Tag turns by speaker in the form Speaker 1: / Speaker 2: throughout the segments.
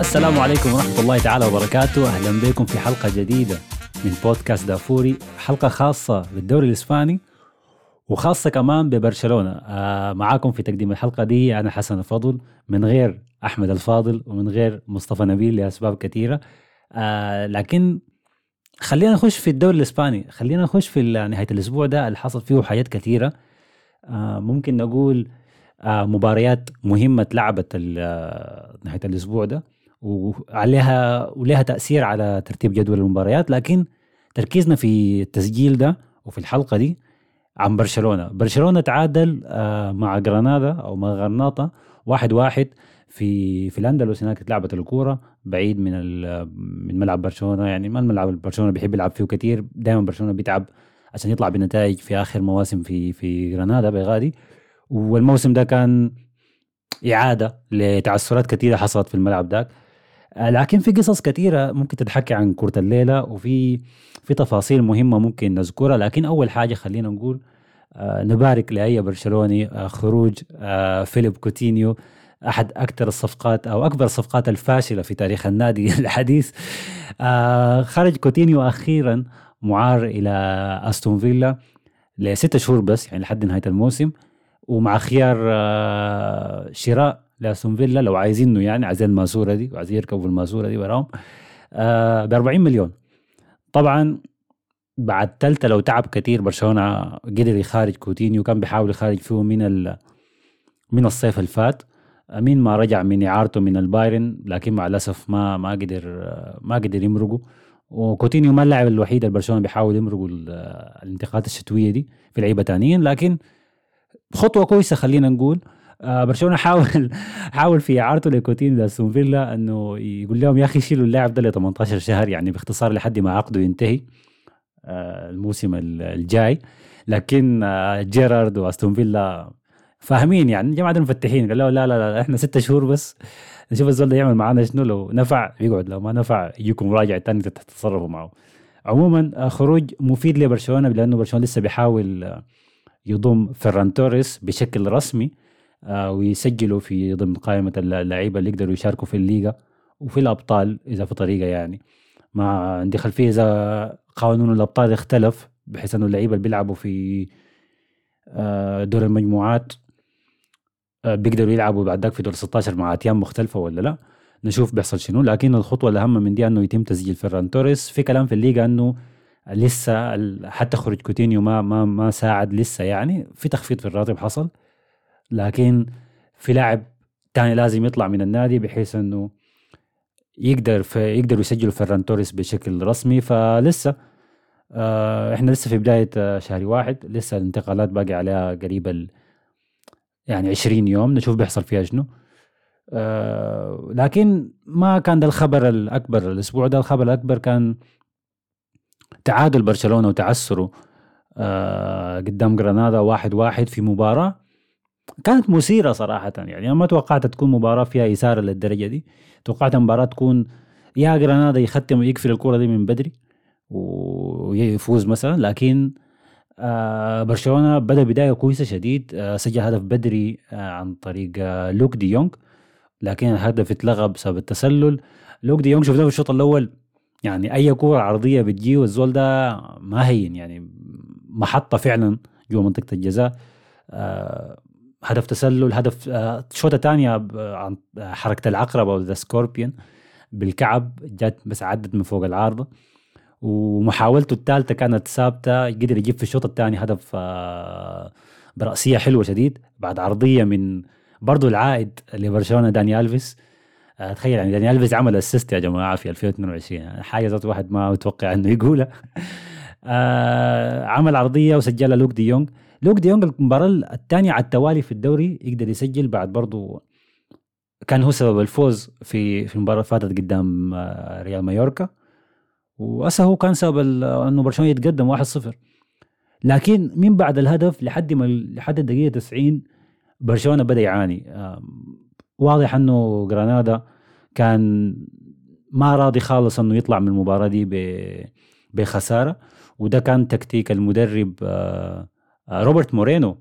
Speaker 1: السلام عليكم ورحمة الله تعالى وبركاته. أهلا بكم في حلقة جديدة من بودكاست دافوري حلقة خاصة بالدوري الإسباني. وخاصة كمان ببرشلونة. آه معاكم في تقديم الحلقة دي أنا حسن الفضل من غير أحمد الفاضل ومن غير مصطفى نبيل لأسباب كثيرة. آه لكن خلينا نخش في الدوري الإسباني. خلينا نخش في نهاية الأسبوع ده. اللي حصل فيه حاجات كثيرة. آه ممكن نقول آه مباريات مهمة اتلعبت آه، نهاية الأسبوع ده. وعليها ولها تأثير على ترتيب جدول المباريات. لكن تركيزنا في التسجيل ده وفي الحلقة دي عن برشلونة. برشلونة تعادل آه، مع جرانادا أو مع غرناطة واحد واحد في في الأندلس هناك اتلعبت الكورة بعيد من من ملعب برشلونة. يعني ما الملعب برشلونة بيحب يلعب فيه كثير دائما برشلونة بيتعب عشان يطلع بنتائج في آخر مواسم في في جرانادا بغادي. والموسم ده كان إعادة لتعثرات كثيرة حصلت في الملعب ذاك. لكن في قصص كثيرة ممكن تتحكي عن كرة الليلة وفي في تفاصيل مهمة ممكن نذكرها. لكن أول حاجة خلينا نقول آه نبارك لأي برشلوني آه خروج آه فيليب كوتينيو أحد أكثر الصفقات أو أكبر الصفقات الفاشلة في تاريخ النادي الحديث. آه خرج كوتينيو أخيرا معار إلى أستون فيلا لستة شهور بس يعني لحد نهاية الموسم ومع خيار آه شراء لاستون فيلا لو عايزينه يعني عايزين الماسورة دي وعايزين يركبوا الماسورة دي وراهم آه ب 40 مليون. طبعا بعد تلتلة وتعب كثير برشلونة قدر يخارج كوتينيو كان بيحاول يخارج فيه من من الصيف الفات مين ما رجع من إعارته من البايرن لكن مع الأسف ما ما قدر ما قدر يمرقه وكوتينيو ما اللاعب الوحيد اللي برشلونة بيحاول يمرقوا الانتقالات الشتوية دي في لعيبة تانيين. لكن خطوة كويسة خلينا نقول. آه برشلونة حاول حاول في إعارته لكوتين لاستون فيلا إنه يقول لهم يا أخي شيلوا اللاعب ده ل 18 شهر يعني باختصار لحد ما عقده ينتهي آه الموسم الجاي. لكن آه جيرارد واستون فيلا فاهمين يعني جماعة المفتحين قال لا لا لا إحنا ستة شهور بس نشوف الزول ده يعمل معانا شنو لو نفع يقعد لو ما نفع يجيكم مراجع تاني تتصرفوا معه. عموما خروج مفيد لبرشلونة لأنه برشلونة لسه بيحاول يضم فيران توريس بشكل رسمي. ويسجلوا في ضمن قائمة اللعيبة اللي يقدروا يشاركوا في الليغا وفي الأبطال إذا في طريقة يعني. ما عندي خلفية إذا قانون الأبطال اختلف بحيث أنه اللعيبة اللي بيلعبوا في آه، دور المجموعات آه، بيقدروا يلعبوا بعد ذاك في دور 16 مع أتيام مختلفة ولا لا. نشوف بيحصل شنو لكن الخطوة الأهم من دي أنه يتم تسجيل فيران توريس. في كلام في الليغا أنه لسه حتى خروج كوتينيو ما ما ما ساعد لسه يعني في تخفيض في الراتب حصل. لكن في لاعب تاني لازم يطلع من النادي بحيث إنه يقدر في يقدروا يسجلوا فيران توريس بشكل رسمي. فلسه آه إحنا لسه في بداية آه شهر واحد. لسه الانتقالات باقي عليها قريب يعني 20 يوم. نشوف بيحصل فيها شنو. آه لكن ما كان ده الخبر الأكبر الأسبوع ده. الخبر الأكبر كان تعادل برشلونة وتعثره آه قدام جرانادا واحد واحد في مباراة. كانت مثيرة صراحة يعني. أنا ما توقعت تكون مباراة فيها إثارة للدرجة دي. توقعت المباراة تكون يا جرانادا يختم ويقفل الكرة دي من بدري ويفوز مثلا لكن آه برشلونة بدأ بداية كويسة شديد آه سجل هدف بدري آه عن طريق آه لوك دي يونغ. لكن الهدف اتلغى بسبب التسلل. لوك دي يونغ شفناه في الشوط الأول يعني أي كوره عرضية بتجي والزول ده ما هين يعني محطة فعلا جوا منطقة الجزاء. آه هدف تسلل هدف آه، شوطة ثانية عن حركة العقرب أو the scorpion بالكعب جات بس عدت من فوق العارضة. ومحاولته الثالثة كانت ثابتة قدر يجيب في الشوط الثاني هدف آه، برأسية حلوة شديد. بعد عرضية من برضه العائد لبرشلونه داني ألفيس. آه، تخيل يعني داني ألفيس عمل assist يا جماعة في 2022 حاجة ذات واحد ما متوقع إنه يقولها. عمل عرضية وسجلها لوك دي يونغ. لوك دي يونغ المباراة الثانية على التوالي في الدوري يقدر يسجل بعد برضو كان هو سبب الفوز في في المباراة فاتت قدام آه، ريال مايوركا. وأسا هو كان سبب إنه برشلونة يتقدم 1-0 لكن من بعد الهدف لحد ما لحد الدقيقة 90 برشلونة بدأ يعاني. واضح إنه جرانادا كان ما راضي خالص إنه يطلع من المباراة دي بخسارة. وده كان تكتيك المدرب آه، آه، روبرت مورينو.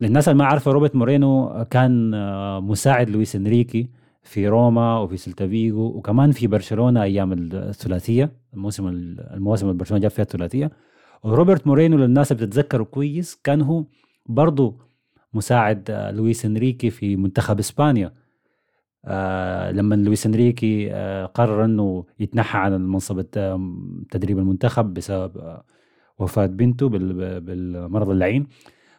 Speaker 1: للناس اللي ما عارفة روبرت مورينو كان آه، مساعد لويس إنريكي في روما وفي سلتا فيجو وكمان في برشلونة أيام الثلاثية الموسم المواسم اللي برشلونة جاب فيها الثلاثية. وروبرت مورينو للناس اللي بتتذكره كويس كان هو برضه مساعد لويس إنريكي في منتخب إسبانيا. آه لما لويس انريكي آه قرر انه يتنحى عن المنصب تدريب المنتخب بسبب آه وفاة بنته بالمرض اللعين.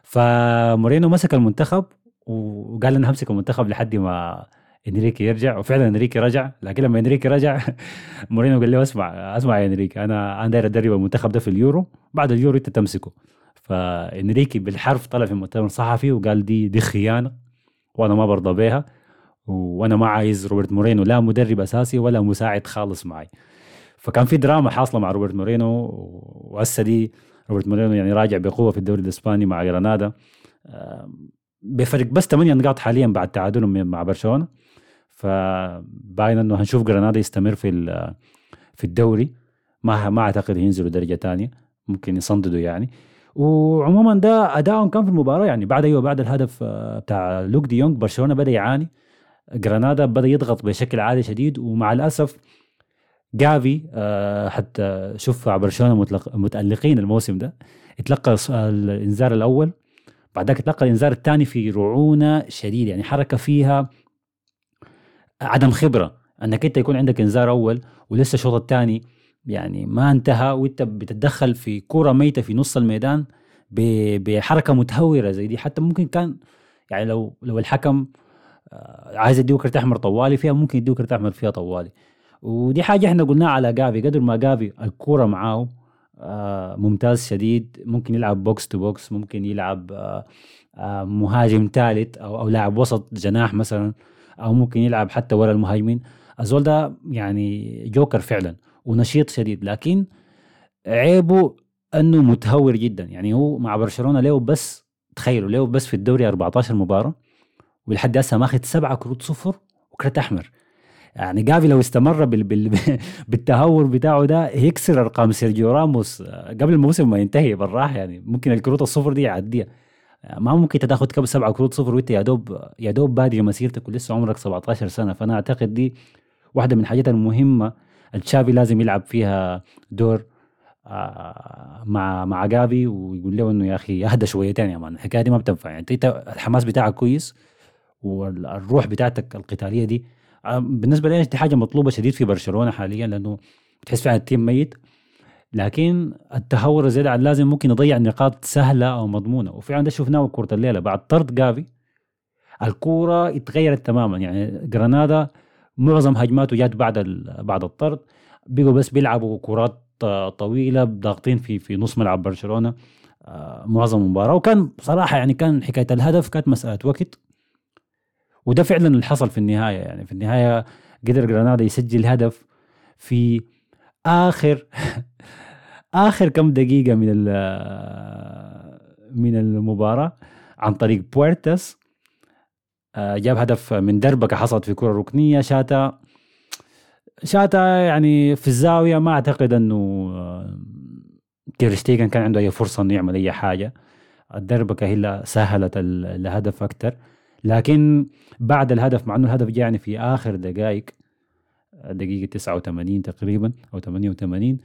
Speaker 1: فمورينو مسك المنتخب وقال أنا همسك المنتخب لحد ما انريكي يرجع. وفعلا انريكي رجع. لكن لما انريكي رجع مورينو قال له اسمع اسمع يا انريكي أنا أنا داير أدرب المنتخب ده في اليورو. بعد اليورو أنت تمسكه. فانريكي بالحرف طلع في المؤتمر الصحفي وقال دي دي خيانة وأنا ما برضى بيها. وأنا ما عايز روبرت مورينو لا مدرب أساسي ولا مساعد خالص معي. فكان في دراما حاصلة مع روبرت مورينو وهسه دي روبرت مورينو يعني راجع بقوة في الدوري الإسباني مع جرانادا بفرق بس 8 نقاط حاليا بعد تعادلهم مع برشلونة. فباين إنه هنشوف جرانادا يستمر في في الدوري. ما ما أعتقد ينزلوا درجة ثانية ممكن يصمدوا يعني. وعموما ده ادائهم كان في المباراة يعني بعد أيوه بعد الهدف آه، بتاع لوك دي يونغ برشلونة بدأ يعاني. جرانادا بدأ يضغط بشكل عالي شديد ومع الأسف جافي آه، حتى شوف برشلونه متألقين الموسم ده. اتلقى الانذار الأول بعد ذاك اتلقى الانذار الثاني في رعونة شديدة يعني حركة فيها عدم خبرة. انك انت يكون عندك انذار أول ولسه الشوط الثاني يعني ما انتهى وإنت بتتدخل في كرة ميتة في نص الميدان بحركة متهورة زي دي. حتى ممكن كان يعني لو لو الحكم عايز يديه كرت أحمر طوالي فيها ممكن يديه كرت أحمر فيها طوالي. ودي حاجة إحنا قلناها على جافي قدر ما جافي الكورة معاه آه، ممتاز شديد. ممكن يلعب box to box ممكن يلعب آه، مهاجم ثالث أو أو لاعب وسط جناح مثلا أو ممكن يلعب حتى ورا المهاجمين. الزول ده يعني جوكر فعلا ونشيط شديد. لكن عيبه إنه متهور جدا. يعني هو مع برشلونة له بس تخيلوا له بس في الدوري 14 مباراة. ولحد هسه ماخذ سبعة كروت صفر وكرت أحمر. يعني جافي لو استمر بال بال بالتهور بتاعه ده هيكسر أرقام سيرجيو راموس. قبل الموسم ما ينتهي بالراحة يعني ممكن الكروت الصفر دي يعديها. ما ممكن تاخذ كم سبعة كروت صفر وأنت يا دوب يا دوب بادي مسيرتك ولسه عمرك 17 سنة. فأنا أعتقد دي واحدة من الحاجات المهمة التشافي لازم يلعب فيها دور آه، مع مع جافي ويقول له إنه يا أخي أهدى شويتين يا man. الحكاية دي ما بتنفع. يعني أنت الحماس بتاعك كويس والروح بتاعتك القتالية دي آه، بالنسبة لي دي حاجة مطلوبة شديد في برشلونة حاليا لأنه بتحس فعلا ال team ميت. لكن التهور الزياده عن اللازم ممكن يضيع نقاط سهلة أو مضمونة. وفعلا ده شفناه كورة الليلة بعد طرد جافي الكورة اتغيرت تماما. يعني جرانادا معظم هجماته جات بعد بعد الطرد. بقوا بس بيلعبوا كرات طويلة ضاغطين في في نص ملعب برشلونة آه، معظم المباراة. وكان بصراحه يعني كان حكاية الهدف كانت مسألة وقت. وده فعلا اللي حصل في النهاية يعني. في النهاية قدر جرانادا يسجل هدف في آخر آخر كم دقيقة من من المباراة عن طريق بويرتس. آه، جاب هدف من دربكه حصلت في كرة ركنية. شاتا شاتا يعني في الزاوية ما أعتقد إنه آه، تيرشتيجن كان عنده أي فرصة إنه يعمل أي حاجة. الدربكة هي اللي سهلت الهدف أكثر لكن بعد الهدف مع إنه الهدف جاء يعني في آخر دقائق دقيقة 89 تقريبا أو 88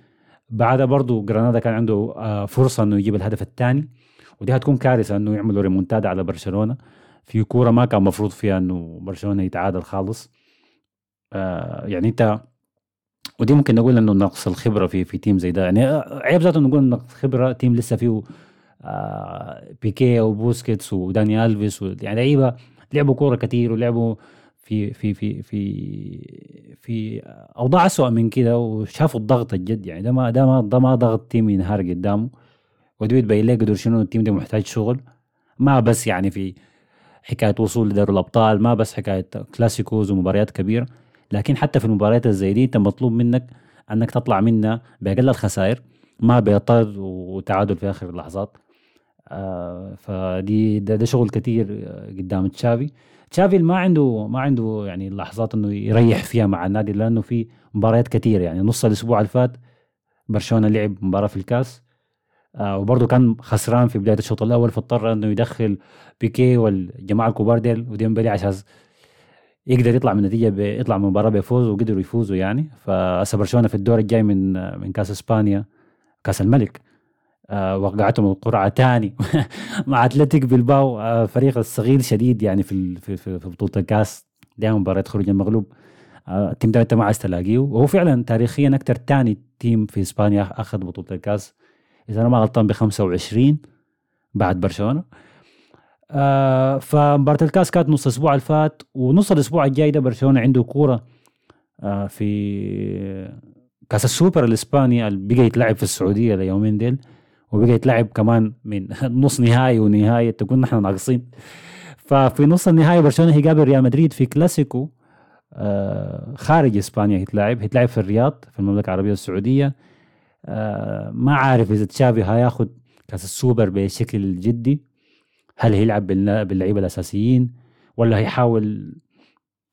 Speaker 1: بعدها برضه جرانادا كان عنده آه، فرصة إنه يجيب الهدف الثاني ودي هتكون كارثة إنه يعملوا ريمونتادا على برشلونة. في كورة ما كان مفروض فيها إنه برشلونة يتعادل خالص. آه يعني أنت ودي ممكن نقول إنه نقص الخبرة في في team زي ده. يعني عيب ذاته نقول نقص خبرة team لسه فيه آه بيكي وبوسكيتس وداني ألفيس يعني لعيبة لعبوا كورة كثير ولعبوا في في في في في أوضاع اسوء من كده وشافوا الضغط الجد. يعني ده ما ده ما ده ما ضغط team ينهار قدامه. بتبين لك قدر شنو ال team ده محتاج شغل. ما بس يعني في حكاية وصول لدوري الأبطال ما بس حكاية clasicos ومباريات كبيرة. لكن حتى في المباريات الزي دي انت مطلوب منك انك تطلع منها بأقل الخسائر ما بطرد وتعادل في آخر اللحظات آه فدي ده, ده شغل كتير قدام تشافي. تشافي ما عنده ما عنده يعني لحظات إنه يريح فيها مع النادي لأنه في مباريات كثير يعني نص الأسبوع اللي فات برشلونة لعب مباراة في الكاس آه وبرضه كان خسران في بداية الشوط الأول فاضطر إنه يدخل بيكي والجماعة الكبار ديل وديمبلي عشان يقدر يطلع من نتيجه يطلع من المباراة بيفوز وقدروا يفوزوا يعني. فهسه برشلونة في الدور الجاي من من كاس إسبانيا كاس الملك. آه وقعتهم القرعة ثاني مع أتلتيك بالباو آه فريق الصغير شديد يعني في في, في, بطولة الكاس. دائما مباراة خروج المغلوب. آه ال team ده انت ما عايز تلاقيه وهو فعلا تاريخيا أكثر ثاني team في إسبانيا أخذ بطولة الكاس. إذا أنا ما غلطان ب 25 بعد برشلونة. آه فمباراة الكاس كانت نص الأسبوع اللي فات. ونص الأسبوع الجاي ده برشلونة عنده كورة آه في كاس السوبر الإسباني اللي بقى يتلعب في السعودية اليومين ديل. وبقى يتلعب كمان من نص نهائي ونهائي تكون نحن ناقصين. ففي نص النهائي برشلونة هيقابل ريال مدريد في كلاسيكو آه خارج إسبانيا هيتلعب هيتلعب في الرياض في المملكة العربية السعودية. آه ما عارف إذا تشافي هياخد كأس السوبر بشكل جدي. هل هيلعب باللعيبة الأساسيين؟ ولا هيحاول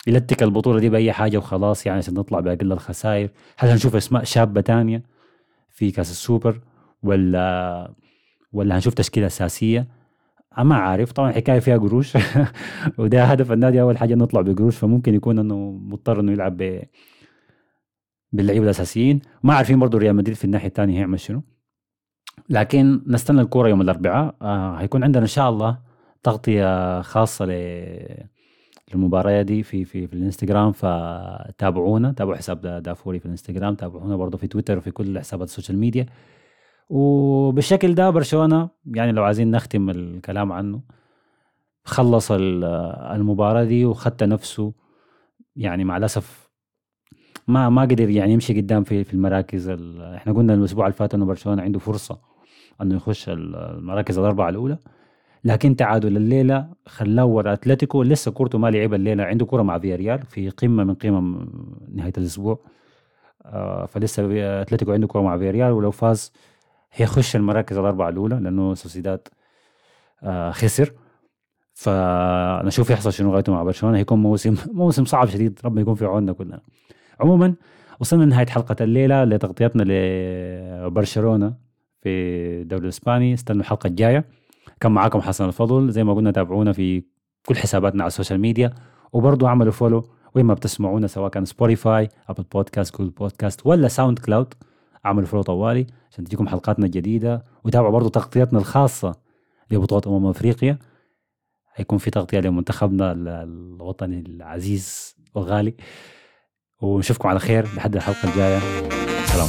Speaker 1: يلتك البطولة دي بأي حاجة وخلاص يعني عشان نطلع بأقل الخسائر؟ هل هنشوف أسماء شابة تانية في كأس السوبر؟ ولا ولا هنشوف تشكيلة أساسية. ما عارف طبعا الحكاية فيها قروش. وده هدف النادي أول حاجة نطلع بقروش. فممكن يكون إنه مضطر إنه يلعب باللعيبة الأساسيين. ما عارفين برضه ريال مدريد في الناحية الثانية هيعمل شنو. لكن نستنى الكوره يوم الأربعاء. آه هيكون عندنا إن شاء الله تغطية خاصة للمباراة دي في في في الإنستغرام. فتابعونا تابعوا حساب دافوري في الإنستغرام تابعونا برضه في تويتر وفي كل حسابات ال social media. وبالشكل ده برشلونة يعني لو عايزين نختم الكلام عنه خلص المباراة دي وخدت نفسه. يعني مع الأسف ما ما قدر يعني يمشي قدام في في المراكز إحنا قلنا الأسبوع اللي فات إنه برشلونة عنده فرصة إنه يخش المراكز الأربعة الأولى. لكن تعادل الليلة خلاه ورا أتلتيكو. لسه كورته ما لعب الليلة عنده كرة مع فياريال في قمة من قمم نهاية الأسبوع. آه فلسه أتلتيكو عنده كرة مع فياريال ولو فاز هيخش المراكز الأربعة الأولى لأنه سوسيداد آه خسر. فنشوف يحصل شنو غايته مع برشلونة هيكون موسم موسم صعب شديد ربنا يكون في عوننا كلنا. عموما وصلنا لنهاية حلقة الليلة لتغطيتنا لبرشلونة في الدوري الإسباني. استنوا الحلقة الجاية. كان معاكم حسن الفضل. زي ما قلنا تابعونا في كل حساباتنا على ال social media. وبرضه اعملوا follow وين ما بتسمعونا سواء كان Spotify Apple Podcast Google Podcast ولا SoundCloud اعملوا follow طوالي عشان تجيكم حلقاتنا الجديدة وتابعوا برضه تغطيتنا الخاصة لبطولة أمم أفريقيا. هيكون في تغطية لمنتخبنا الوطني العزيز والغالي. ونشوفكم على خير لحد الحلقة الجاية. سلام.